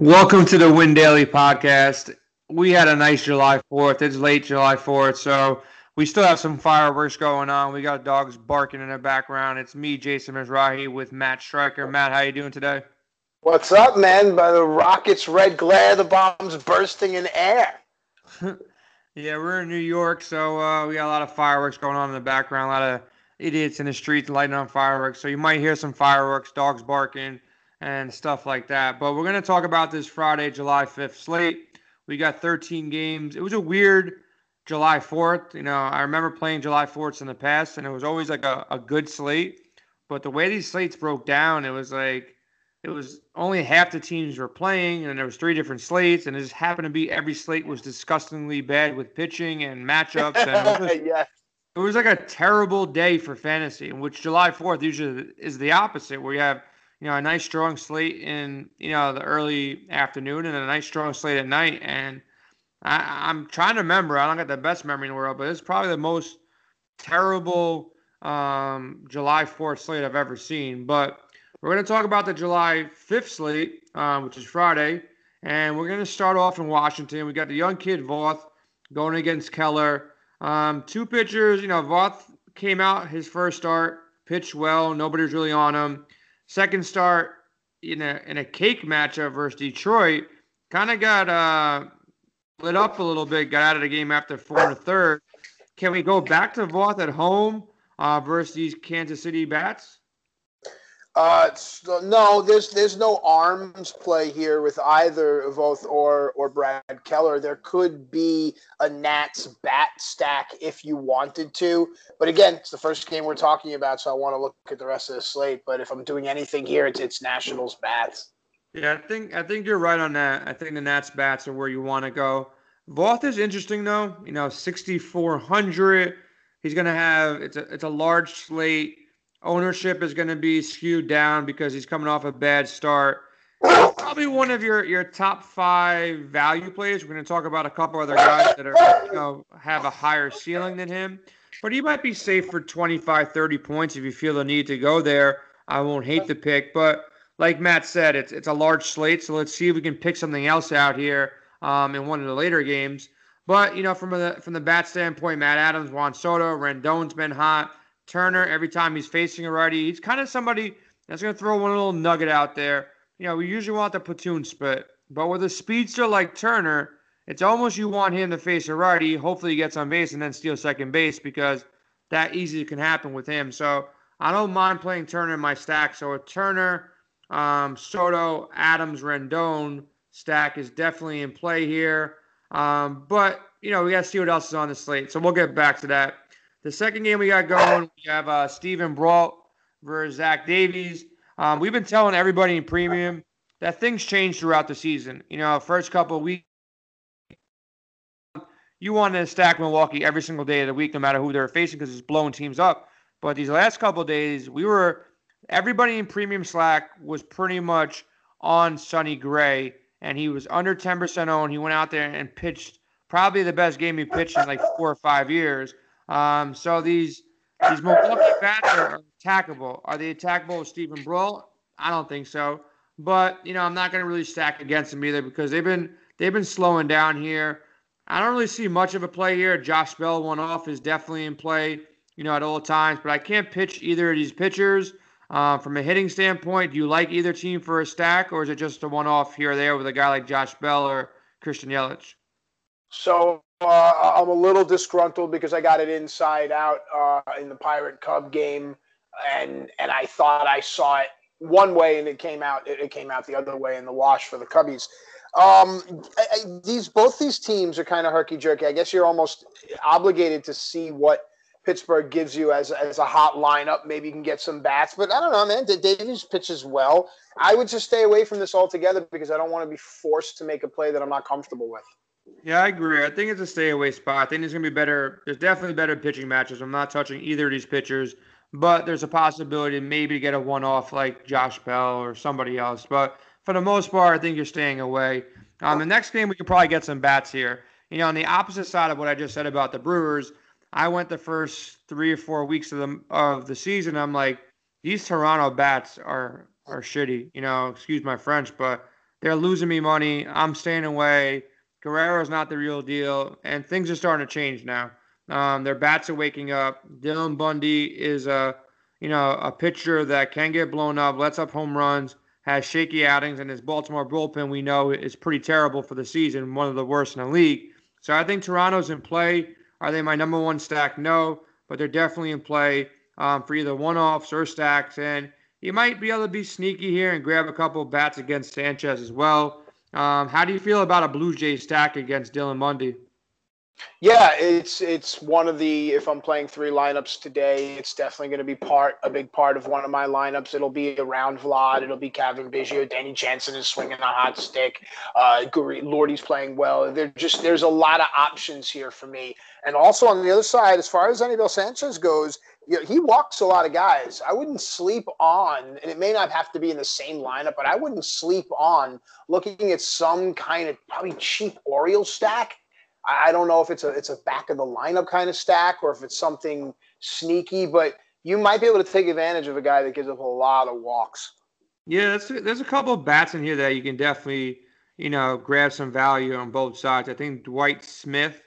Welcome to the Win Daily podcast. We had a nice July 4th. It's late July 4th, so we still have some fireworks going on. We got dogs barking in the background. It's me, Jason Mizrahi, with Matt Stryker. Matt, how you doing today? What's up, man? By the rockets' red glare, the bombs bursting in air. yeah, we're in New York, so uh, we got a lot of fireworks going on in the background. A lot of idiots in the streets lighting on fireworks. So you might hear some fireworks, dogs barking and stuff like that. But we're going to talk about this Friday, July 5th slate. We got 13 games. It was a weird July 4th. You know, I remember playing July 4ths in the past, and it was always like a, a good slate. But the way these slates broke down, it was like it was only half the teams were playing, and there was three different slates, and it just happened to be every slate was disgustingly bad with pitching and matchups. And it, was just, it was like a terrible day for fantasy, in which July 4th usually is the opposite, where you have – you know, a nice strong slate in, you know, the early afternoon and a nice strong slate at night. And I, am trying to remember, I don't got the best memory in the world, but it's probably the most terrible um, July 4th slate I've ever seen. But we're going to talk about the July 5th slate, um, which is Friday. And we're going to start off in Washington. We got the young kid Voth going against Keller. Um, two pitchers, you know, Voth came out his first start, pitched well. Nobody's really on him. Second start in a in a cake matchup versus Detroit, kind of got uh, lit up a little bit. Got out of the game after four and a third. Can we go back to Voth at home uh, versus these Kansas City bats? Uh, no, there's there's no arms play here with either Voth or or Brad Keller. There could be a Nats bat stack if you wanted to, but again, it's the first game we're talking about, so I want to look at the rest of the slate. But if I'm doing anything here, it's it's Nationals bats. Yeah, I think I think you're right on that. I think the Nats bats are where you want to go. Voth is interesting though. You know, 6,400. He's gonna have it's a it's a large slate ownership is going to be skewed down because he's coming off a bad start. Probably one of your, your top five value plays. We're going to talk about a couple other guys that are you know have a higher ceiling than him, but he might be safe for 25, 30 points if you feel the need to go there. I won't hate the pick, but like Matt said, it's it's a large slate, so let's see if we can pick something else out here um, in one of the later games. But you know, from the from the bat standpoint, Matt Adams, Juan Soto, Rendon's been hot. Turner every time he's facing a righty. He's kind of somebody that's going to throw one little nugget out there. You know, we usually want the platoon split, but with a speedster like Turner, it's almost you want him to face a righty. Hopefully, he gets on base and then steal second base because that easily can happen with him. So I don't mind playing Turner in my stack. So a Turner, um, Soto, Adams, Rendon stack is definitely in play here. Um, but you know, we got to see what else is on the slate. So we'll get back to that. The second game we got going, we have uh, Steven Brault versus Zach Davies. Um, we've been telling everybody in premium that things change throughout the season. You know, first couple weeks, you want to stack Milwaukee every single day of the week, no matter who they're facing, because it's blowing teams up. But these last couple days, we were everybody in premium Slack was pretty much on Sonny Gray, and he was under 10% owned. He went out there and pitched probably the best game he pitched in like four or five years. Um, so these these Milwaukee bats are, attackable. Are they attackable with Steven Brault? I don't think so. But you know, I'm not going to really stack against them either because they've been they've been slowing down here. I don't really see much of a play here. Josh Bell one off is definitely in play, you know, at all times. But I can't pitch either of these pitchers. Uh, from a hitting standpoint, do you like either team for a stack, or is it just a one off here or there with a guy like Josh Bell or Christian Yelich? So uh, I'm a little disgruntled because I got it inside out uh, in the Pirate Cub game, and and I thought I saw it one way and it came out it, came out the other way in the wash for the Cubbies. Um, I, I, these both these teams are kind of herky jerky. I guess you're almost obligated to see what Pittsburgh gives you as as a hot lineup. Maybe you can get some bats, but I don't know, man. Davies pitches well. I would just stay away from this altogether because I don't want to be forced to make a play that I'm not comfortable with. Yeah, I agree. I think it's a stay away spot. I think there's going to be better. There's definitely better pitching matches. I'm not touching either of these pitchers, but there's a possibility maybe to get a one off like Josh Bell or somebody else. But for the most part, I think you're staying away. Um, the next game, we could probably get some bats here. You know, on the opposite side of what I just said about the Brewers, I went the first three or four weeks of the of the season. I'm like, these Toronto bats are are shitty. You know, excuse my French, but they're losing me money. I'm staying away. Guerrero's not the real deal, and things are starting to change now. Um, their bats are waking up. Dylan Bundy is a you know a pitcher that can get blown up, lets up home runs, has shaky outings, and his Baltimore bullpen we know is pretty terrible for the season, one of the worst in the league. So I think Toronto's in play. Are they my number one stack? No, but they're definitely in play um, for either one-offs or stacks, and you might be able to be sneaky here and grab a couple bats against Sanchez as well. Um, how do you feel about a Blue Jays stack against Dylan Bundy? Yeah, it's it's one of the if I'm playing three lineups today, it's definitely going to be part a big part of one of my lineups. It'll be around Vlad, it'll be Cavan Biggio, Danny Jansen is swinging a hot stick, uh, Lordy's playing well. There just there's a lot of options here for me, and also on the other side, as far as Anibal Sanchez goes, you know, he walks a lot of guys. I wouldn't sleep on, and it may not have to be in the same lineup, but I wouldn't sleep on looking at some kind of probably cheap Orioles stack I don't know if it's a it's a back of the lineup kind of stack or if it's something sneaky, but you might be able to take advantage of a guy that gives up a lot of walks. Yeah, there's a couple of bats in here that you can definitely, you know, grab some value on both sides. I think Dwight Smith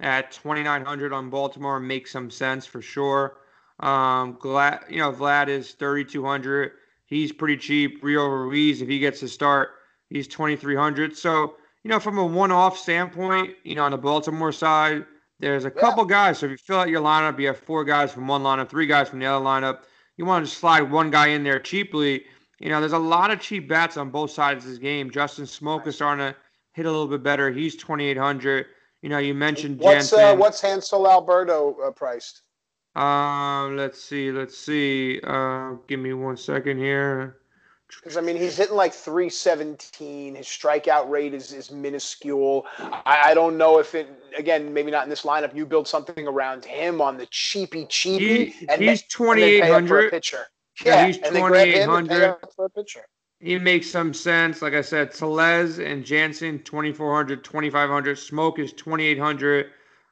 at 2,900 on Baltimore makes some sense for sure. Um, glad you know Vlad is 3,200. He's pretty cheap. Rio Ruiz, if he gets to start, he's 2,300. So you know, from a one-off standpoint, you know, on the Baltimore side, there's a yeah. couple guys. So if you fill out your lineup, you have four guys from one lineup, three guys from the other lineup. You want to slide one guy in there cheaply. You know, there's a lot of cheap bats on both sides of this game. Justin Smoak is starting to hit a little bit better. He's 2,800. You know, you mentioned what's uh, what's Hanser Alberto uh, priced? Um, let's see, let's see. Uh, give me one second here. Because I mean, he's hitting like 317. His strikeout rate is is minuscule. I, I, don't know if it again, maybe not in this lineup. You build something around him on the cheapy cheapy. He, and he's 2800 pitcher. Yeah, yeah he's 2800 for a pitcher. He makes some sense. Like I said, Tellez and Jansen 2400, 2500. Smoak is 2800.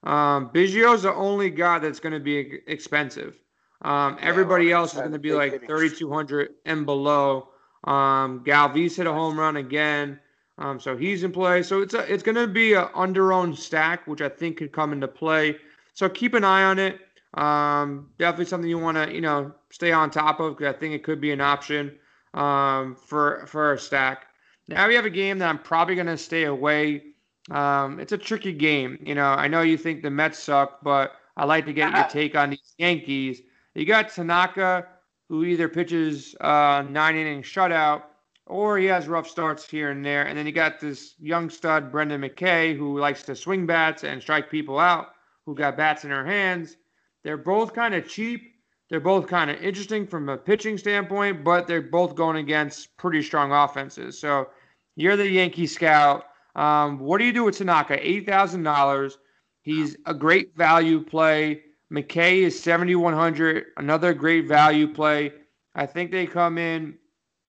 Um, Biggio's the only guy that's going to be expensive. Um, everybody yeah, else is going to be like 3200 and below. Um, Galvis hit a home run again. Um, so he's in play. So it's a, it's going to be an under-owned stack, which I think could come into play. So keep an eye on it. Um, definitely something you want to you know stay on top of because I think it could be an option um, for for a stack. Now we have a game that I'm probably going to stay away. Um, it's a tricky game. You know, I know you think the Mets suck, but I like to get your take on these Yankees. You got Tanaka who either pitches uh, nine inning shutout or he has rough starts here and there. And then you got this young stud, Brendan McKay, who likes to swing bats and strike people out, who got bats in her hands. They're both kind of cheap. They're both kind of interesting from a pitching standpoint, but they're both going against pretty strong offenses. So you're the Yankee scout. Um, what do you do with Tanaka? $8,000. He's a great value play. McKay is 7,100, another great value play. I think they come in,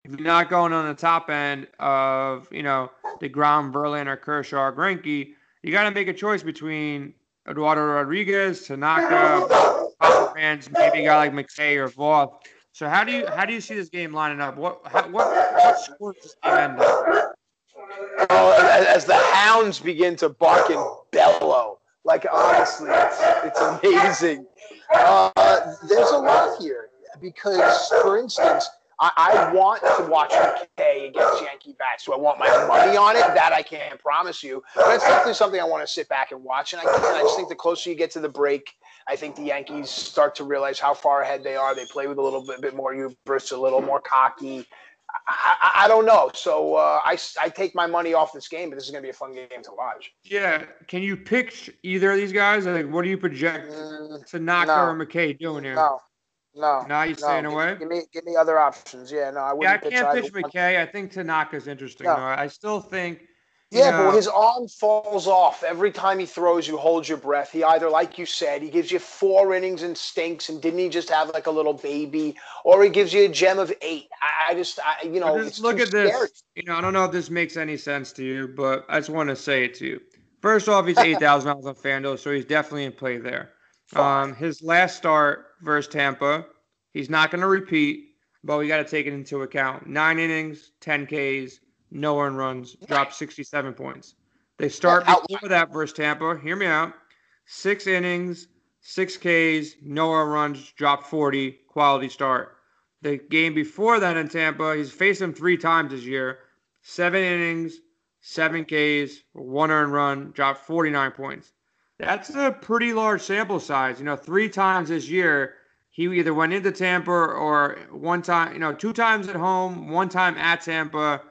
if you're not going on the top end of, you know, the DeGrom, Verlander, Kershaw, Greinke, you got to make a choice between Eduardo Rodriguez, Tanaka, fans, maybe a guy like McKay or Voth. So how do you how do you see this game lining up? What how, what what does this game end up? As the hounds begin to bark and bellow, like honestly, it's, it's amazing. Uh, there's a lot here because, for instance, I, I, want to watch McKay against Yankee bats. Do I want my money on it? That I can't promise you. But it's definitely something I want to sit back and watch. And I, and I just think the closer you get to the break, I think the Yankees start to realize how far ahead they are. They play with a little bit, bit more hubris, a little more cocky. I, I, don't know. So uh, I, I take my money off this game, but this is going to be a fun game to watch. Yeah. Can you pick either of these guys? Like, what do you project mm, Tanaka no. or McKay doing here? No. No. Now you staying no. away? Give me, give me other options. Yeah, no, I wouldn't. Yeah, I can't pitch McKay. I think Tanaka's interesting. No. Though. I still think yeah, but his arm falls off every time he throws. You hold your breath. He either, like you said, he gives you four innings and stinks, and didn't he just have like a little baby, or he gives you a gem of eight? I, I just, I, you know, look at scary. this. You know, I don't know if this makes any sense to you, but I just want to say it to you. First off, he's eight thousand dollars on Fanduel, so he's definitely in play there. Um, his last start versus Tampa, he's not going to repeat, but we got to take it into account. Nine innings, ten Ks, no earned runs, dropped 67 points. They start before that versus Tampa. Hear me out. Six innings, six Ks, no earned runs, dropped 40, quality start. The game before that in Tampa, he's faced them three times this year. Seven innings, seven Ks, one earned run, dropped 49 points. That's a pretty large sample size. You know, three times this year, he either went into Tampa or one time, you know, two times at home, one time at Tampa.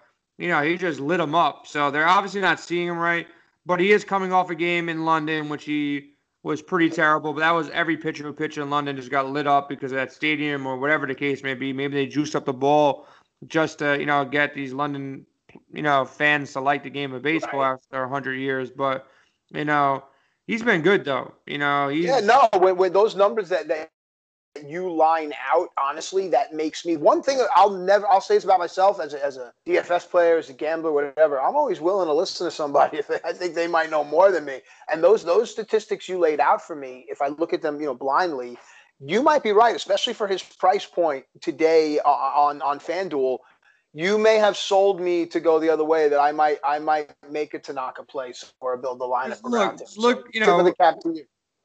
You know, he just lit them up. So they're obviously not seeing him right, but he is coming off a game in London, which he was pretty terrible. But that was every pitcher who pitched in London just got lit up because of that stadium or whatever the case may be. Maybe they juiced up the ball just to, you know, get these London, you know, fans to like the game of baseball right. after 100 years. But, you know, he's been good though. You know, he's yeah. No, when, when those numbers that, that you line out, honestly, that makes me one thing I'll never I'll say this about myself as a, as a DFS player, as a gambler, whatever. I'm always willing to listen to somebody if I think they might know more than me. And those those statistics you laid out for me, if I look at them, you know, blindly, you might be right, especially for his price point today on on FanDuel you may have sold me to go the other way that I might I might make a Tanaka place or build the lineup look, around him. Look, you know,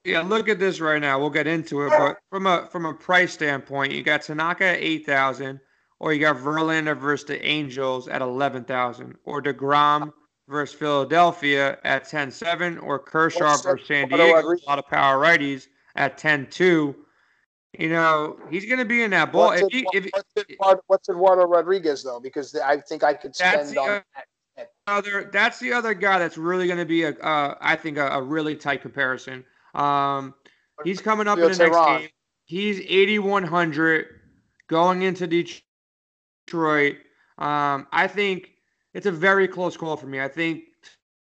the cap to you. Yeah, look at this right now. We'll get into it, but from a from a price standpoint, you got Tanaka at eight thousand, or you got Verlander versus the Angels at eleven thousand, or Degrom versus Philadelphia at ten seven, or Kershaw What's versus San Diego, a lot of power righties at ten two. You know, he's going to be in that ball. What's, if he, if, what's, Eduardo, what's Eduardo Rodriguez though? Because I think I could spend on. that. Other, that's the other guy that's really going to be a, uh, I think, a, a, really tight comparison. Um, he's coming up in the next game. He's 8,100 going into Detroit. Um, I think it's a very close call for me. I think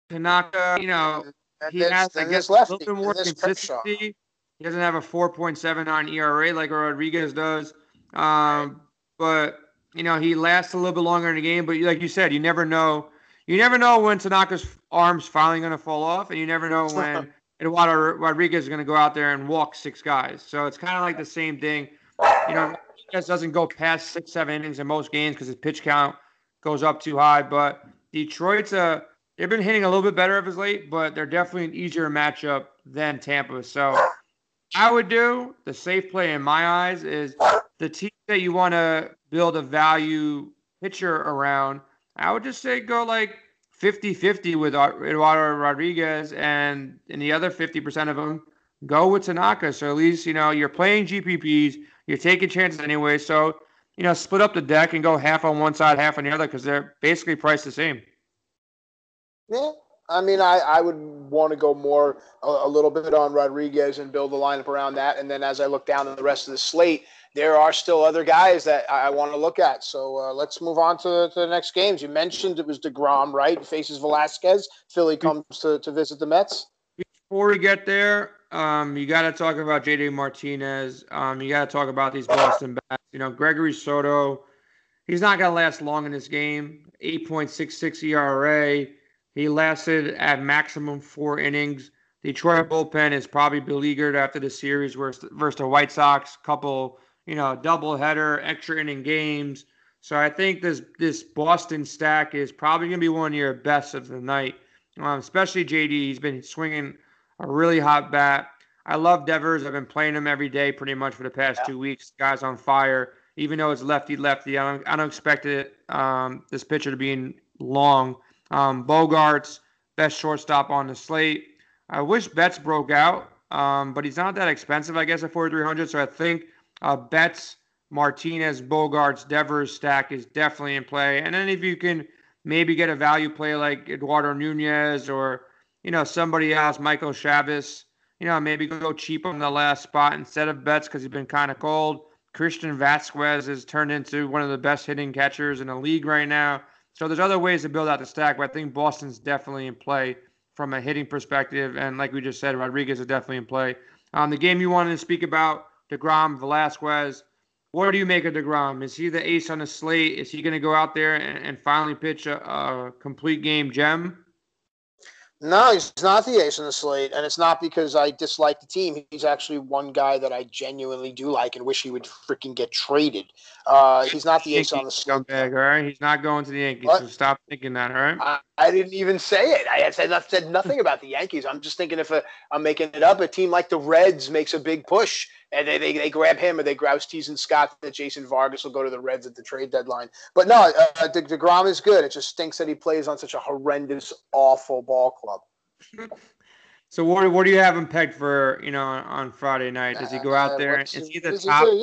Tanaka, you know, he has, I guess, a little bit more consistency. He doesn't have a 4.79 ERA like Rodriguez does. Um, but you know, he lasts a little bit longer in the game. But like you said, you never know. You never know when Tanaka's arm's finally going to fall off, and you never know when Eduardo Rodriguez is going to go out there and walk six guys. So it's kind of like the same thing. You know, Rodriguez doesn't go past six, seven innings in most games because his pitch count goes up too high. But Detroit's a they've been hitting a little bit better of his late, but they're definitely an easier matchup than Tampa. So I would do the safe play in my eyes is the team that you want to build a value pitcher around. I would just say go like 50 50 with Eduardo Rodriguez, and in the other 50% of them, go with Tanaka. So at least, you know, you're playing GPPs, you're taking chances anyway. So, you know, split up the deck and go half on one side, half on the other because they're basically priced the same. Yeah, I mean, I, I would want to go more a, a, little bit on Rodriguez and build the lineup around that. And then as I look down at the rest of the slate, there are still other guys that I, I want to look at. So uh, let's move on to, to the next games. You mentioned it was DeGrom, right? Faces Velasquez. Philly comes to, to visit the Mets. Before we get there, um, you got to talk about JD Martinez. Um, you got to talk about these Boston bats. You know, Gregory Soto, he's not going to last long in this game. 8.66 ERA. He lasted at maximum four innings. The Detroit bullpen is probably beleaguered after the series versus, versus the White Sox. Couple, you know, double header, extra inning games. So I think this this Boston stack is probably going to be one of your best of the night. Um, especially JD. He's been swinging a really hot bat. I love Devers. I've been playing him every day pretty much for the past yeah. two weeks. Guy's on fire. Even though it's lefty lefty, I don't, I don't expect it um, this pitcher to be in long. Um, Bogaerts, best shortstop on the slate. I wish Betts broke out, um, but he's not that expensive, I guess, at 4,300. So I think uh, Betts, Martinez, Bogaerts, Devers stack is definitely in play. And then if you can maybe get a value play like Eduardo Nunez or, you know, somebody else, Michael Chavis, you know, maybe go cheap on the last spot instead of Betts because he's been kind of cold. Christian Vázquez has turned into one of the best hitting catchers in the league right now. So there's other ways to build out the stack, but I think Boston's definitely in play from a hitting perspective. And like we just said, Rodriguez is definitely in play. Um, the game you wanted to speak about, DeGrom, Velasquez. What do you make of DeGrom? Is he the ace on the slate? Is he going to go out there and, and finally pitch a, a, complete game gem? No, he's not the ace in the slate, and it's not because I dislike the team. He's actually one guy that I genuinely do like and wish he would freaking get traded. Uh, he's not the ace on the slate. Bag, all right, he's not going to the Yankees. What? So stop thinking that. All right. I, I didn't even say it. I said said nothing about the Yankees. I'm just thinking if i am making it up, a team like the Reds makes a big push and they, they, they grab him or they grab Steven Scott that Jason Vargas will go to the Reds at the trade deadline. But no, uh, De- DeGrom is good. It just stinks that he plays on such a horrendous, awful ball club. so what what do you have him pegged for? You know, on Friday night, does he go out uh, there? Is he the top? He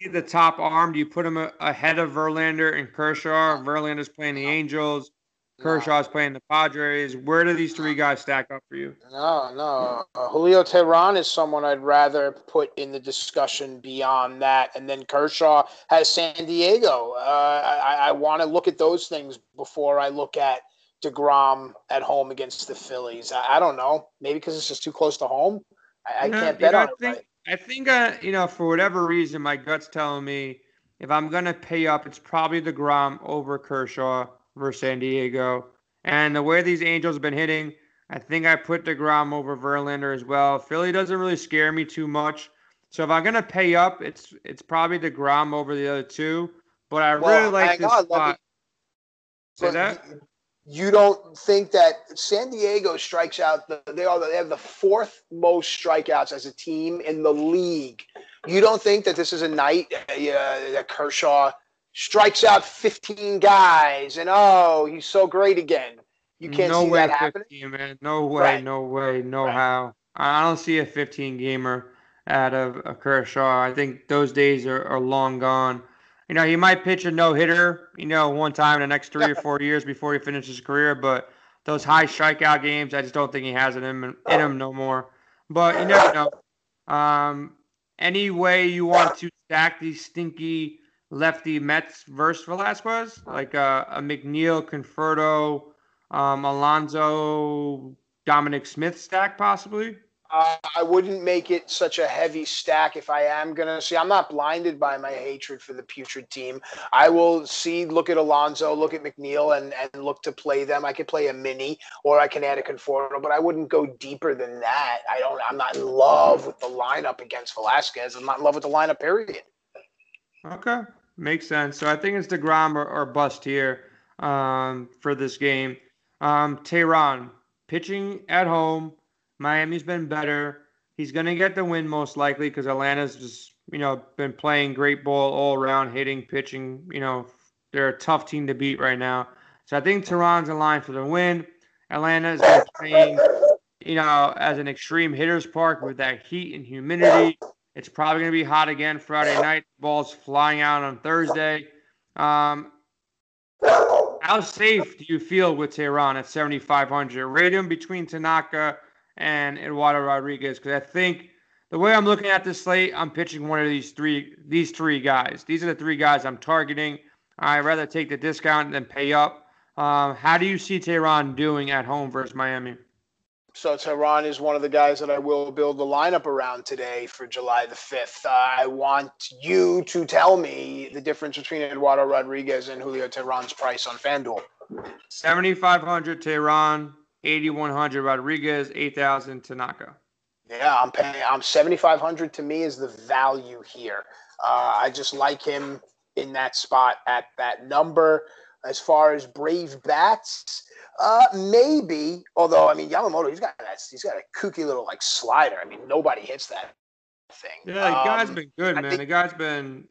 yeah. The top arm? Do you put him ahead of Verlander and Kershaw? Verlander's playing the Angels. Kershaw's playing the Padres. Where do these three guys stack up for you? No, no. Uh, Julio Teheran is someone I'd rather put in the discussion beyond that. And then Kershaw has San Diego. Uh, I, I want to look at those things before I look at DeGrom at home against the Phillies. I, I don't know. Maybe because it's just too close to home. I, I can't bet know, on I think, it. I think, uh, you know, for whatever reason, my gut's telling me if I'm going to pay up, it's probably DeGrom over Kershaw versus San Diego. And the way these Angels have been hitting, I think I put DeGrom over Verlander as well. Philly doesn't really scare me too much. So if I'm gonna pay up, it's it's probably DeGrom over the other two. But I well, really like this on, spot. Say that? You don't think that San Diego strikes out the they are they have the fourth most strikeouts as a team in the league. You don't think that this is a night uh, that Kershaw strikes out 15 guys, and oh, he's so great again. You can't no see way that happening. 15, man. No way, right. no way, no right. how. I don't see a 15 gamer out of a Kershaw. I think those days are, are long gone. You know, he might pitch a no hitter, you know, one time in the next three or four years before he finishes his career, but those high strikeout games, I just don't think he has it in him, in him no more. But you never know. Um, any way you want to stack these stinky lefty Mets versus Velasquez, like uh, a McNeil, Conforto, um, Alonso, Dominic Smith stack, possibly? Uh, I wouldn't make it such a heavy stack if I am going to see. I'm not blinded by my hatred for the putrid team. I will see, look at Alonso, look at McNeil, and, and look to play them. I could play a mini or I can add a Conforto, but I wouldn't go deeper than that. I don't, I'm not in love with the lineup against Velasquez. I'm not in love with the lineup, period. Okay, makes sense. So I think it's Degrom or, or bust here um, for this game. Um, Teheran pitching at home. Miami's been better. He's going to get the win most likely because Atlanta's just you know been playing great ball all around, hitting, pitching. You know they're a tough team to beat right now. So I think Teheran's in line for the win. Atlanta has been playing, you know, as an extreme hitters park with that heat and humidity. It's probably going to be hot again Friday night. Balls flying out on Thursday. Um, how safe do you feel with Teheran at 7,500? Rate him between Tanaka and Eduardo Rodriguez because I think the way I'm looking at this slate, I'm pitching one of these three these three guys. These are the three guys I'm targeting. I'd rather take the discount than pay up. Um, how do you see Teheran doing at home versus Miami? So Teheran is one of the guys that I will build the lineup around today for July the 5th. Uh, I want you to tell me the difference between Eduardo Rodriguez and Julio Teheran's price on FanDuel. 7,500 Teheran, 8,100 Rodriguez, 8,000 Tanaka. Yeah, I'm paying. I'm 7,500 to me is the value here. Uh, I just like him in that spot at that number. As far as Brave Bats, uh, maybe. Although I mean Yamamoto, he's got that. He's got a kooky little like slider. I mean, nobody hits that thing. Yeah, the guy's um, been good, man. Think, the guy's been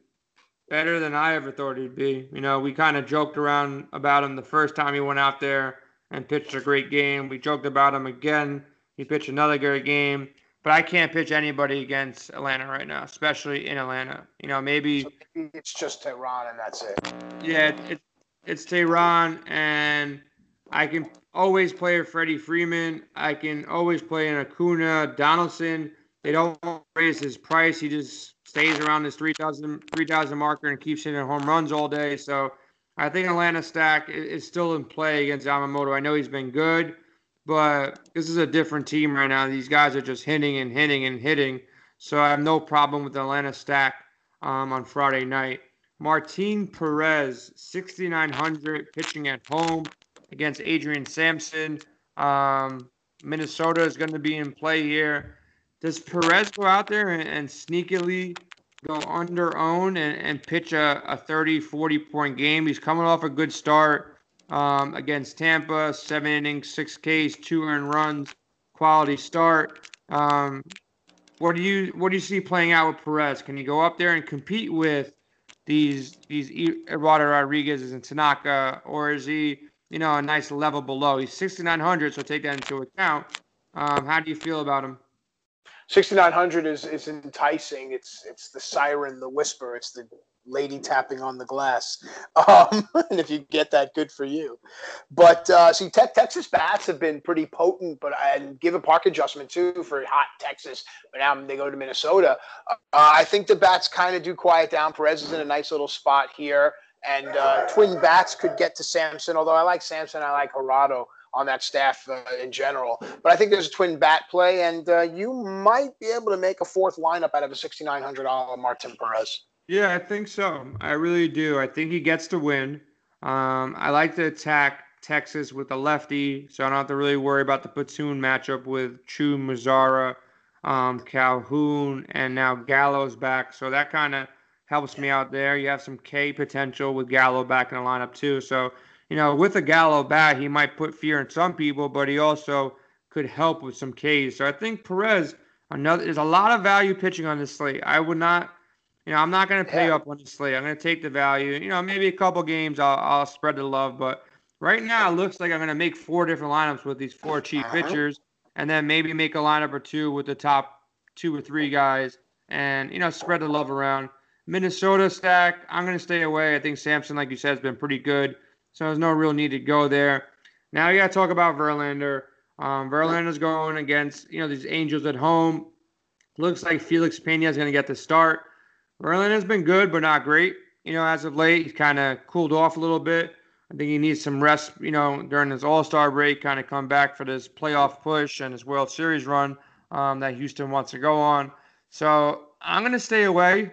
better than I ever thought he'd be. You know, we kind of joked around about him the first time he went out there and pitched a great game. We joked about him again. He pitched another great game. But I can't pitch anybody against Atlanta right now, especially in Atlanta. You know, maybe so it's just Teheran and that's it. Yeah, it, it's Teheran and I can always play a Freddie Freeman. I can always play an Acuna, Donaldson. They don't raise his price. He just stays around this 3,000 3, marker and keeps hitting home runs all day. So I think Atlanta stack is still in play against Yamamoto. I know he's been good, but this is a different team right now. These guys are just hitting and hitting and hitting. So I have no problem with Atlanta stack um, on Friday night. Martin Perez, 6,900, pitching at home against Adrian Sampson. Um, Minnesota is going to be in play here. Does Perez go out there and, and sneakily go under own and, and pitch a, a 30, 40 point game? He's coming off a good start um, against Tampa, seven innings, six Ks, two earned runs, quality start. Um, what do you what do you see playing out with Perez? Can he go up there and compete with these these Eduardo Rodriguez and Tanaka, or is he you know a nice level below? He's 6,900, so take that into account. Um, how do you feel about him? 6900 is is enticing. It's it's the siren, the whisper. It's the lady tapping on the glass. Um, and if you get that, good for you. But uh, see, te- Texas bats have been pretty potent, but and give a park adjustment too for hot Texas. But now they go to Minnesota. Uh, I think the bats kind of do quiet down. Perez is in a nice little spot here, and uh, twin bats could get to Sampson. Although I like Sampson, I like Gerardo on that staff uh, in general. But I think there's a twin bat play, and uh, you might be able to make a fourth lineup out of a $6,900 Martin Perez. Yeah, I think so. I really do. I think he gets to win. Um, I like to attack Texas with a lefty, so I don't have to really worry about the platoon matchup with Choo, Mazara, um, Calhoun, and now Gallo's back. So that kind of helps me out there. You have some K potential with Gallo back in the lineup too. So you know, with a Gallo bat, he might put fear in some people, but he also could help with some Ks. So I think Perez, another, there's a lot of value pitching on this slate. I would not you know, I'm not going to pay yeah. up on the slate. I'm going to take the value. You know, maybe a couple games I'll, I'll spread the love, but right now it looks like I'm going to make four different lineups with these four cheap uh-huh. pitchers, and then maybe make a lineup or two with the top two or three guys, and you know, spread the love around. Minnesota stack, I'm going to stay away. I think Sampson, like you said, has been pretty good, so there's no real need to go there. Now you got to talk about Verlander. Um, Verlander's going against you know these Angels at home. Looks like Felix Pena is going to get the start. Verlander has been good, but not great. You know, as of late, he's kind of cooled off a little bit. I think he needs some rest, you know, during his All Star break, kind of come back for this playoff push and his World Series run um, that Houston wants to go on. So I'm going to stay away.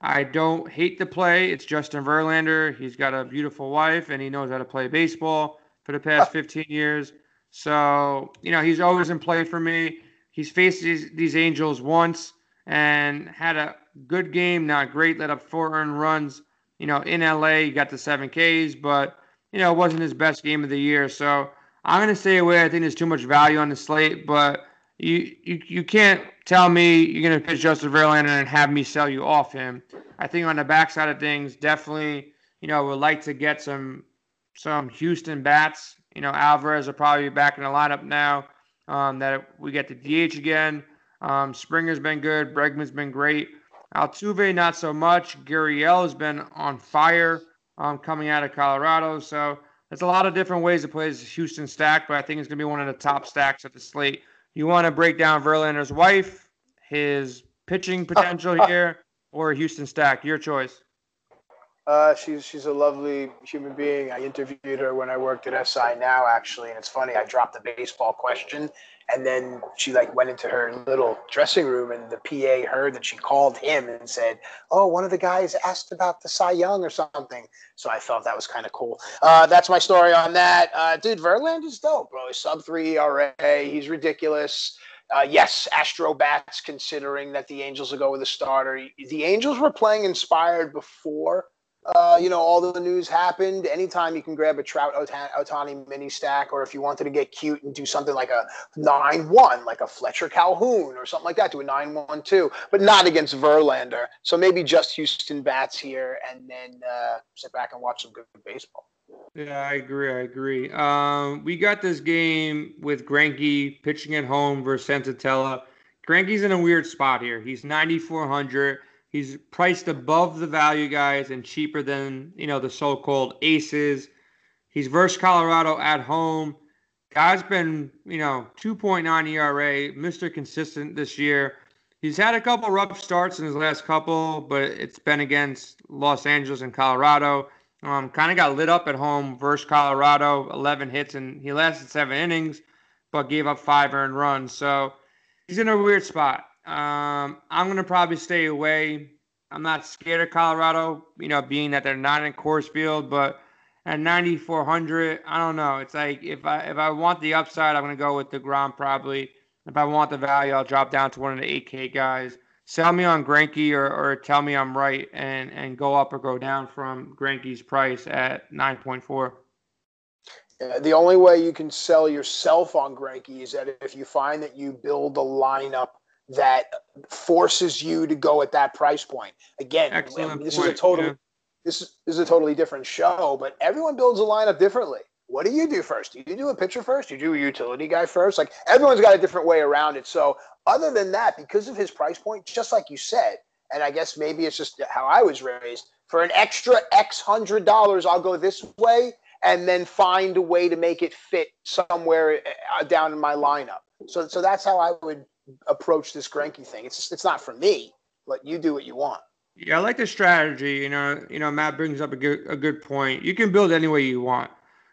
I don't hate the play. It's Justin Verlander. He's got a beautiful wife and he knows how to play baseball for the past 15 years. So, you know, he's always in play for me. He's faced these, these Angels once and had a good game, not great. Let up four earned runs. You know, in LA, he got the seven Ks, but you know, it wasn't his best game of the year. So I'm gonna stay away. I think there's too much value on the slate, but you you, you can't tell me you're gonna pitch Justin Verlander and have me sell you off him. I think on the backside of things, definitely, you know, would like to get some some Houston bats. You know, Alvarez will probably be back in the lineup now. Um, that we get the DH again. Um, Springer's been good. Bregman's been great. Altuve, not so much. Gurriel has been on fire um, coming out of Colorado. So there's a lot of different ways to play this Houston stack, but I think it's going to be one of the top stacks at the slate. You want to break down Verlander's wife, his pitching potential here, or Houston stack? Your choice. Uh, she's she's a lovely human being. I interviewed her when I worked at SI now, actually, and it's funny. I dropped the baseball question, and then she like went into her little dressing room, and the PA heard that she called him and said, "Oh, one of the guys asked about the Cy Young or something." So I thought that was kind of cool. Uh, that's my story on that, uh, dude. is dope, bro. He's sub three ERA. He's ridiculous. Uh, yes, Astro Bats, considering that the Angels will go with a starter. The Angels were playing inspired before uh, you know, all the news happened. Anytime you can grab a Trout Ohtani mini stack, or if you wanted to get cute and do something like a 9 1, like a Fletcher Calhoun or something like that, do a 9 1 2, but not against Verlander. So maybe just Houston bats here and then uh, sit back and watch some good baseball. Yeah, I agree. I agree. Um, we got this game with Greinke pitching at home versus Senzatela. Greinke's in a weird spot here. He's 9,400. He's priced above the value guys and cheaper than, you know, the so-called aces. He's versus Colorado at home. Guy's been, you know, 2.9 ERA, Mr. Consistent this year. He's had a couple rough starts in his last couple, but it's been against Los Angeles and Colorado. Um, kind of got lit up at home versus Colorado, 11 hits, and he lasted seven innings, but gave up five earned runs. So he's in a weird spot. Um, I'm gonna probably stay away. I'm not scared of Colorado, you know, being that they're not in Coors Field, but at 9400 i don't know. It's like if i if i want the upside i'm going to go with DeGrom probably. If i want the value i'll drop down to one of the 8k guys. Sell me on Greinke or, or tell me i'm right and and go up or go down from Greinke's price at 9.4 the only way you can sell yourself on Greinke is that if you find that you build a lineup that forces you to go at that price point. Again, Excellent this point. is a totally yeah. this, is, this is a totally different show, but everyone builds a lineup differently. What do you do first? Do you do a pitcher first? Do you do a utility guy first? Like everyone's got a different way around it. So other than that, because of his price point, just like you said, and I guess maybe it's just how I was raised, for an extra X hundred dollars, I'll go this way and then find a way to make it fit somewhere uh, down in my lineup. So, so that's how I would approach this Greinke thing. It's just, it's not for me. Let you do what you want. Yeah, I like the strategy. You know, you know, Matt brings up a good a good point. You can build any way you want,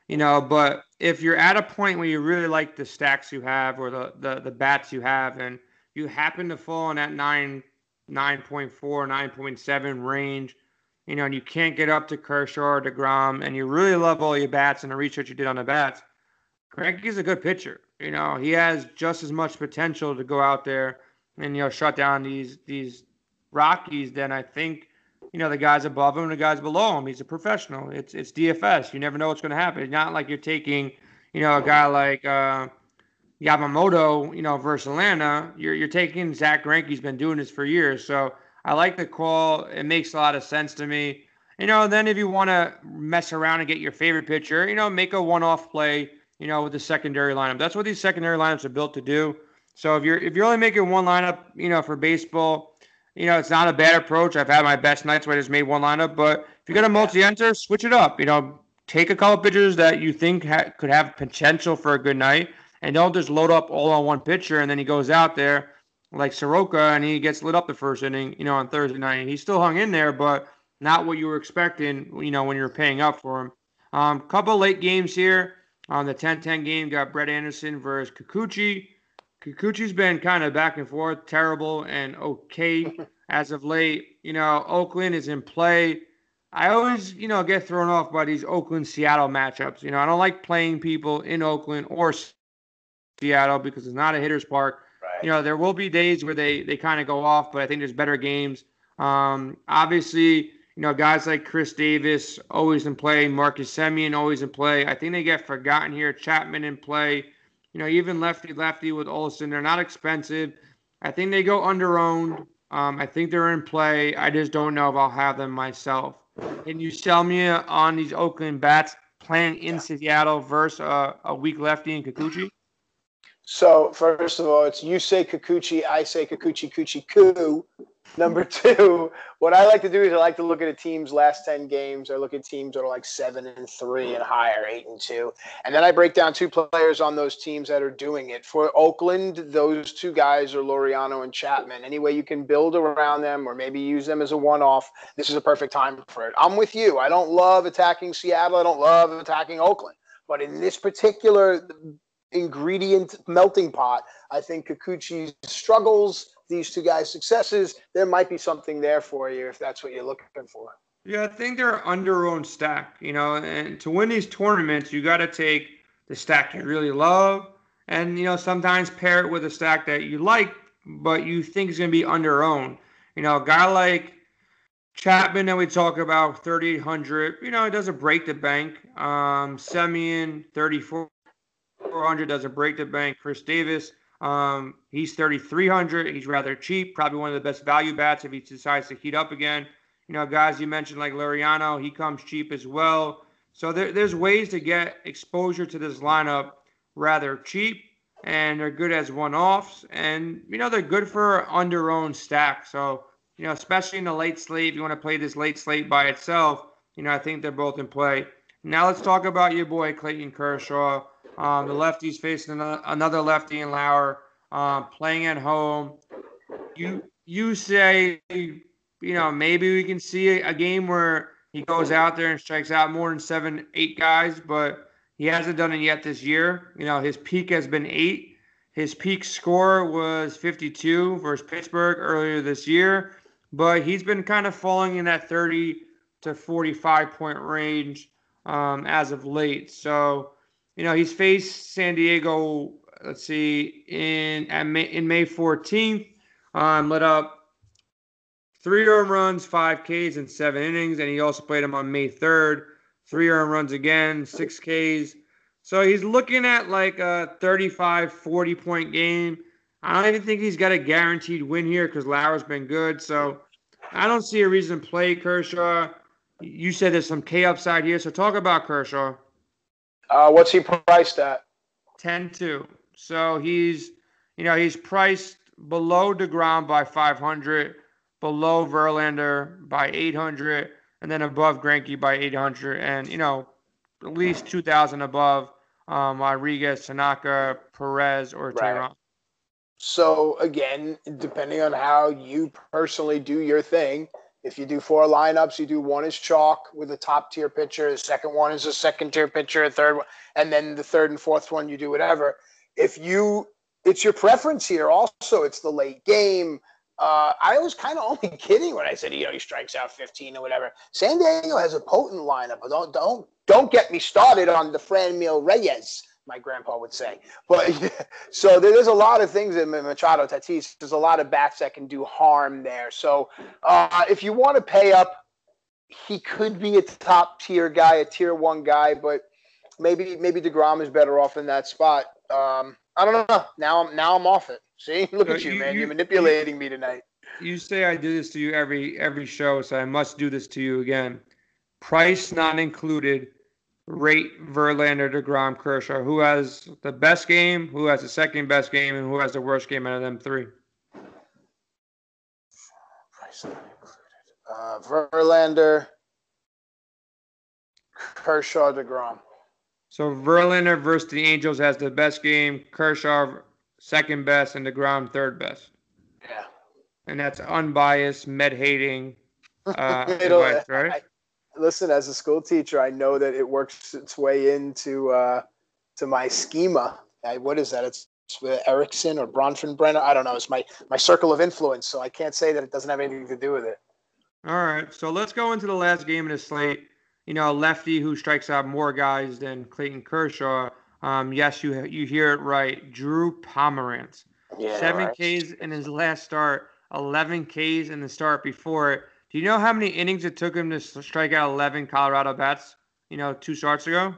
you know, but if you're at a point where you really like the stacks you have or the the, the bats you have, and you happen to fall in that nine 9.4, 9.7 range, you know, and you can't get up to Kershaw or DeGrom, and you really love all your bats and the research you did on the bats, Greinke's a good pitcher. You know, he has just as much potential to go out there and you know shut down these these Rockies than I think you know the guys above him the guys below him. He's a professional. It's it's DFS. You never know what's going to happen. It's not like you're taking you know a guy like uh, Yamamoto, you know, versus Atlanta. You're you're taking Zach Greinke. He's been doing this for years. So I like the call. It makes a lot of sense to me. You know, then if you want to mess around and get your favorite pitcher, you know, make a one-off play you know, with the secondary lineup. That's what these secondary lineups are built to do. So if you're if you're only making one lineup, you know, for baseball, you know, it's not a bad approach. I've had my best nights where I just made one lineup, but if you're gonna multi-enter, switch it up. You know, take a couple pitchers that you think ha- could have potential for a good night, and don't just load up all on one pitcher, and then he goes out there like Soroka and he gets lit up the first inning, you know, on Thursday night. And He still hung in there, but not what you were expecting, you know, when you're paying up for him. Um, couple late games here. On the 10-10 game, got Brett Anderson versus Kikuchi. Kikuchi's been kind of back and forth, terrible and okay as of late. You know, Oakland is in play. I always, you know, get thrown off by these Oakland Seattle matchups. You know, I don't like playing people in Oakland or Seattle because it's not a hitter's park. Right. You know, there will be days where they they kind of go off, but I think there's better games. Um, obviously, you know, guys like Khris Davis always in play, Marcus Semien always in play. I think they get forgotten here. Chapman in play. You know, even lefty lefty with Olson. They're not expensive. I think they go under owned. Um, I think they're in play. I just don't know if I'll have them myself. Can you sell me on these Oakland bats playing in Seattle versus uh, a weak lefty in Kikuchi? So first of all, it's you say Kikuchi, I say Kikuchi, Kuchi, Ku. Number two, what I like to do is I like to look at a team's last 10 games. I look at teams that are like seven and three and higher, eight and two. And then I break down two players on those teams that are doing it. For Oakland, those two guys are Laureano and Chapman. Any way you can build around them or maybe use them as a one off, this is a perfect time for it. I'm with you. I don't love attacking Seattle. I don't love attacking Oakland. But in this particular ingredient melting pot, I think Kikuchi's struggles these two guys' successes, there might be something there for you if that's what you're looking for. Yeah, I think they're under own stack, you know, and to win these tournaments, you got to take the stack you really love, and you know, sometimes pair it with a stack that you like, but you think is going to be under owned. You know, a guy like Chapman that we talk about, 3,800, you know, it doesn't break the bank. Um, Semien, 3,400 doesn't break the bank. Khris Davis, um, he's 3,300. He's rather cheap. Probably one of the best value bats if he decides to heat up again. You know, guys you mentioned like Laureano, he comes cheap as well. So there, there's ways to get exposure to this lineup rather cheap, and they're good as one-offs, and you know they're good for under owned stack. So you know, especially in the late slate, if you want to play this late slate by itself, you know I think they're both in play. Now let's talk about your boy Clayton Kershaw. Um, the lefties facing another lefty in Lauer, um, playing at home. You you say you know maybe we can see a, game where he goes out there and strikes out more than seven, eight guys, but he hasn't done it yet this year. You know his peak has been eight. His peak score was 52 versus Pittsburgh earlier this year, but he's been kind of falling in that 30 to 45 point range um, as of late. So, you know, he's faced San Diego. Let's see, in at May, in May 14th, um, let up three home runs, five Ks, and seven innings. And he also played him on May 3rd, three home runs again, six Ks. So he's looking at like a 35, 40 point game. I don't even think he's got a guaranteed win here because Lauer's been good. So I don't see a reason to play Kershaw. You said there's some K upside here. So talk about Kershaw. Uh, what's he priced at? 10 2. So he's, you know, he's priced below DeGrom by 500, below Verlander by 800, and then above Greinke by 800, and, you know, at least 2,000 above um, Rodriguez, Tanaka, Perez, or right. So again, depending on how you personally do your thing, if you do four lineups, you do one is chalk with a top tier pitcher, the second one is a second tier pitcher, a third one, and then the third and fourth one you do whatever. If you, it's your preference here. Also, it's the late game. Uh, I was kind of only kidding when I said you know he strikes out 15 or whatever. San Diego has a potent lineup. Don't don't don't get me started on the Franmil Reyes my grandpa would say. But so there's a lot of things in Machado Tatis. There's a lot of bats that can do harm there. So uh, if you want to pay up, he could be a top tier guy, a tier one guy, but maybe maybe Degrom is better off in that spot. Um, I don't know. Now I'm now I'm off it. See, look at you, you man. You, are manipulating you, me tonight. You say I do this to you every every show, so I must do this to you again. Price not included rate Verlander, DeGrom, Kershaw. Who has the best game, who has the second best game, and who has the worst game out of them three? Uh, Verlander, Kershaw, DeGrom. So Verlander versus the Angels has the best game, Kershaw second best, and DeGrom third best. Yeah. And that's unbiased, med hating uh, advice, right? I, listen, as a school teacher, I know that it works its way into uh, to my schema. I, what is that? It's Erikson or Bronfenbrenner. I don't know. It's my my circle of influence, so I can't say that it doesn't have anything to do with it. All right, so let's go into the last game of the slate. You know, lefty who strikes out more guys than Clayton Kershaw. Um, yes, you you hear it right. Drew Pomeranz. Yeah, Seven right. Ks in his last start, 11 Ks in the start before it. Do you know how many innings it took him to strike out 11 Colorado bats? You know, two starts ago.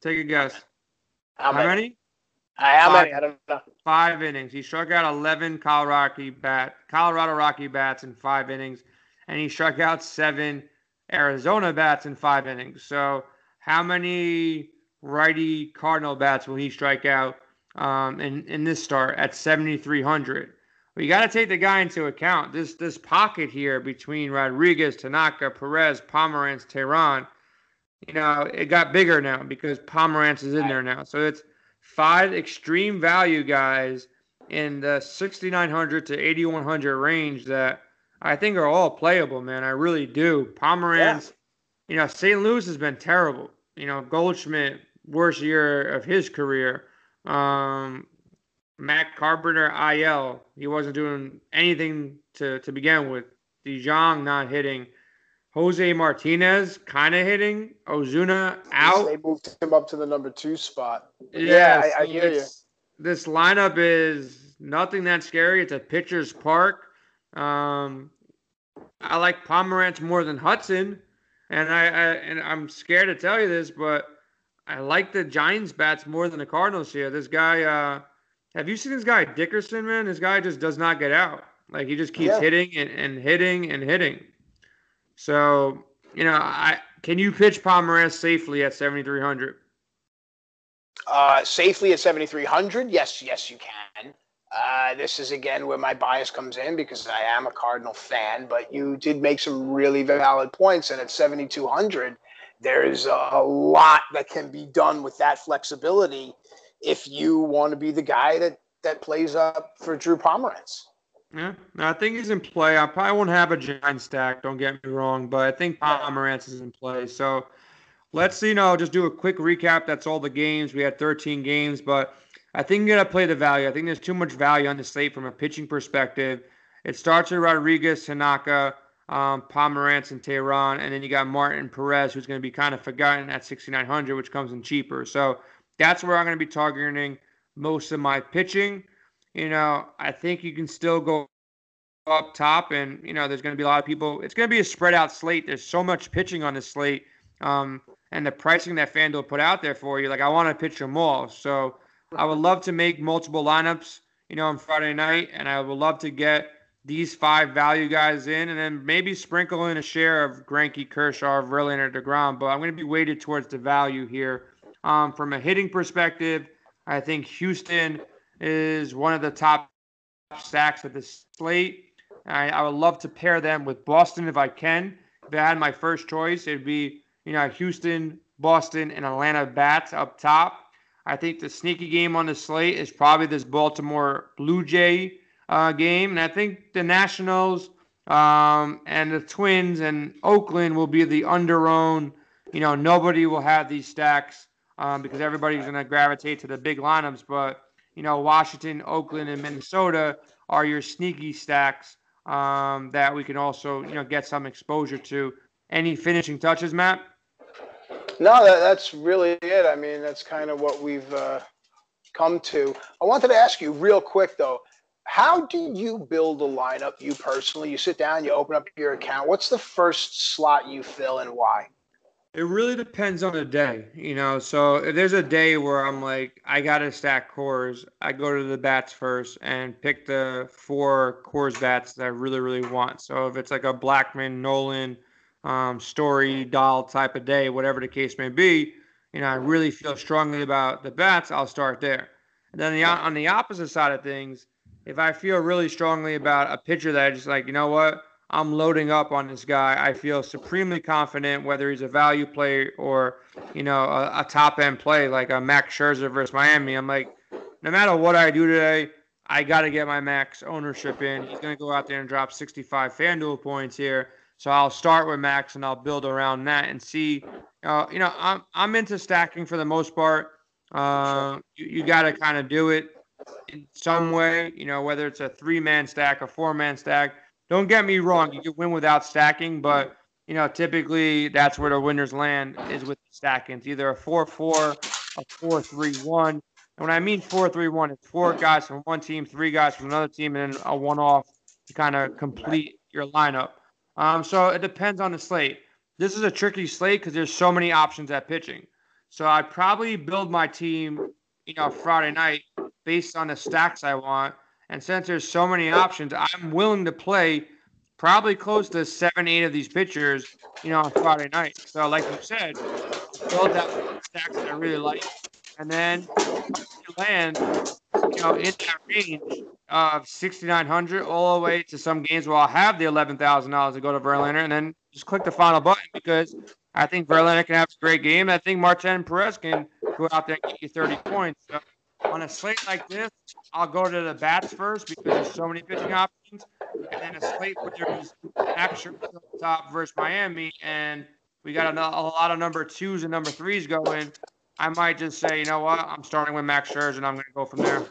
Take a guess. How, how many? How many? I don't know. Five innings. He struck out 11 Colorado bat, Colorado Rocky bats in five innings, and he struck out seven Arizona bats in five innings. So, how many righty Cardinal bats will he strike out um, in in this start at 7,300? But you got to take the guy into account. This this pocket here between Rodriguez, Tanaka, Perez, Pomeranz, Teheran, you know, it got bigger now because Pomeranz is in there now. So it's five extreme value guys in the 6,900 to 8,100 range that I think are all playable, man. I really do. Pomeranz, yeah. you know, St. Louis has been terrible. You know, Goldschmidt, worst year of his career. Um, Matt Carpenter IL. He wasn't doing anything to, to begin with. DeJong not hitting. Jose Martinez kind of hitting. Ozuna out. They moved him up to the number two spot. Yeah, yeah I, I hear you. This lineup is nothing that scary. It's a pitcher's park. Um, I like Pomeranz more than Hudson, and I, I and I'm scared to tell you this, but I like the Giants bats more than the Cardinals here. This guy, uh, have you seen this guy Dickerson, man? This guy just does not get out. Like he just keeps yeah. hitting and, and hitting and hitting. So, you know, I can you pitch Pomeranz safely at 7,300? Uh, safely at 7,300? Yes, yes, you can. Uh, this is again where my bias comes in because I am a Cardinal fan, but you did make some really valid points. And at 7,200, there's a lot that can be done with that flexibility if you want to be the guy that that plays up for Drew Pomeranz. Yeah, I think he's in play. I probably won't have a giant stack. Don't get me wrong, but I think Pomeranz is in play. So let's you know just do a quick recap. That's all the games. We had 13 games, but I think you got to play the value. I think there's too much value on the slate from a pitching perspective. It starts with Rodriguez, Tanaka, um, Pomeranz and Teheran, and then you got Martin Perez, who's going to be kind of forgotten at 6,900, which comes in cheaper. So that's where I'm going to be targeting most of my pitching. You know, I think you can still go up top, and you know, there's going to be a lot of people. It's going to be a spread out slate. There's so much pitching on this slate, um, and the pricing that FanDuel put out there for you. Like, I want to pitch them all. So I would love to make multiple lineups. You know, on Friday night, and I would love to get these five value guys in, and then maybe sprinkle in a share of Greinke, Kershaw, Verlander, Degrom. But I'm going to be weighted towards the value here. Um, from a hitting perspective, I think Houston is one of the top stacks of the slate. I, I would love to pair them with Boston if I can. If I had my first choice, it'd be you know Houston, Boston, and Atlanta bats up top. I think the sneaky game on the slate is probably this Baltimore Blue Jay uh, game, and I think the Nationals um, and the Twins and Oakland will be the under-owned. You know, nobody will have these stacks um, because everybody's going to gravitate to the big lineups. But you know, Washington, Oakland, and Minnesota are your sneaky stacks um, that we can also you know get some exposure to. Any finishing touches, Matt? No, that, that's really it. I mean, that's kind of what we've uh, come to. I wanted to ask you real quick though. How do you build a lineup, you personally? You sit down, you open up your account. What's the first slot you fill and why? It really depends on the day, you know. So if there's a day where I'm like, I gotta stack Coors. I go to the bats first and pick the four Coors bats that I really, really want. So if it's like a Blackmon, Nolan, um, Story, Dahl type of day, whatever the case may be, you know, I really feel strongly about the bats, I'll start there. And then the, on the opposite side of things, if I feel really strongly about a pitcher that I just like, you know what, I'm loading up on this guy. I feel supremely confident whether he's a value play or, you know, a, a top end play like a Max Scherzer versus Miami. I'm like, no matter what I do today, I got to get my max ownership in. He's going to go out there and drop 65 FanDuel points here. So I'll start with max and I'll build around that and see. Uh, you know, I'm I'm into stacking for the most part. Uh, you, you got to kind of do it in some way. You know, whether it's a three man stack, a four man stack don't get me wrong, you can win without stacking, but you know, typically that's where the winners land is with stacking. It's either a 4 4, a four-three-one. And when I mean four-three-one, it's four guys from one team, three guys from another team, and then a one off to kind of complete your lineup. Um, so it depends on the slate. This is a tricky slate because there's so many options at pitching. So I'd probably build my team, you know, Friday night based on the stacks I want and since there's so many options, I'm willing to play probably close to seven, eight of these pitchers, you know, on Friday night. So, like you said, build that stacks that I really like, and then you land, you know, in that range of 6,900 all the way to some games where I'll have the $11,000 to go to Verlander, and then just click the final button because I think Verlander can have a great game. I think Martin Perez can go out there and get you 30 points. So on a slate like this, I'll go to the bats first because there's so many pitching options, and then a slate where there's extra top versus Miami, and we got a, a, lot of number twos and number threes going. I might just say, you know what, I'm starting with Max Scherzer, and I'm going to go from there.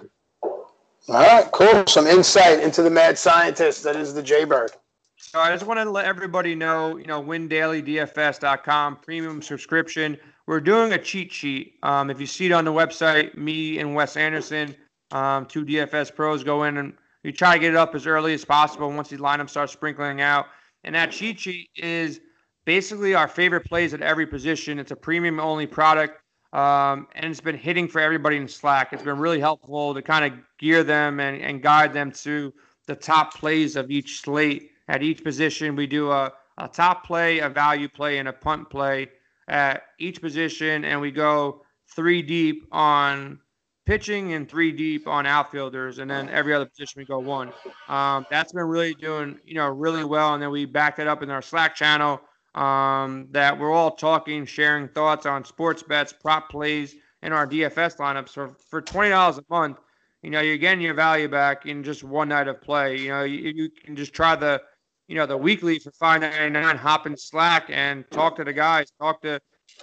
All right, cool. Some insight into the mad scientist that is the Jaybird. So I just want to let everybody know, you know, windailydfs.com premium subscription. We're doing a cheat sheet. Um, if you see it on the website, me and Wes Anderson, um, two DFS pros go in and we try to get it up as early as possible once these lineups start sprinkling out. And that cheat sheet is basically our favorite plays at every position. It's a premium only product. Um, and it's been hitting for everybody in Slack. It's been really helpful to kind of gear them and, and guide them to the top plays of each slate. At each position, we do a, a top play, a value play, and a punt play at each position, and we go three deep on pitching and three deep on outfielders, and then every other position we go one. Um, that's been really doing, you know, really well. And then we back it up in our Slack channel um, that we're all talking, sharing thoughts on sports bets, prop plays, and our DFS lineups. For for twenty dollars a month, you know, you're getting your value back in just one night of play. You know, you, you can just try the you know, the weekly for five ninety nine. Hop in Slack and talk to the guys. Talk to.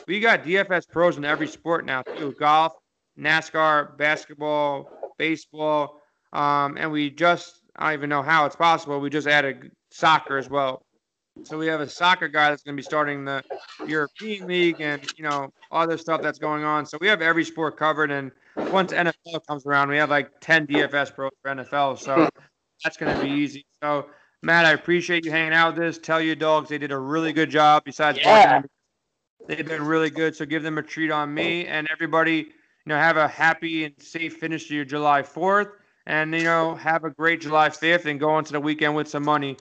We got DFS pros in every sport now too: golf, NASCAR, basketball, baseball, um, and we just I don't even know how it's possible. We just added soccer as well. So we have a soccer guy that's going to be starting the European League and you know other stuff that's going on. So we have every sport covered. And once NFL comes around, we have like 10 DFS pros for NFL. So that's going to be easy. So Matt, I appreciate you hanging out with us. Tell your dogs they did a really good job. Besides, yeah. they've been really good. So give them a treat on me and everybody. You know, have a happy and safe finish to your July 4th, and you know, have a great July 5th, and go into the weekend with some money.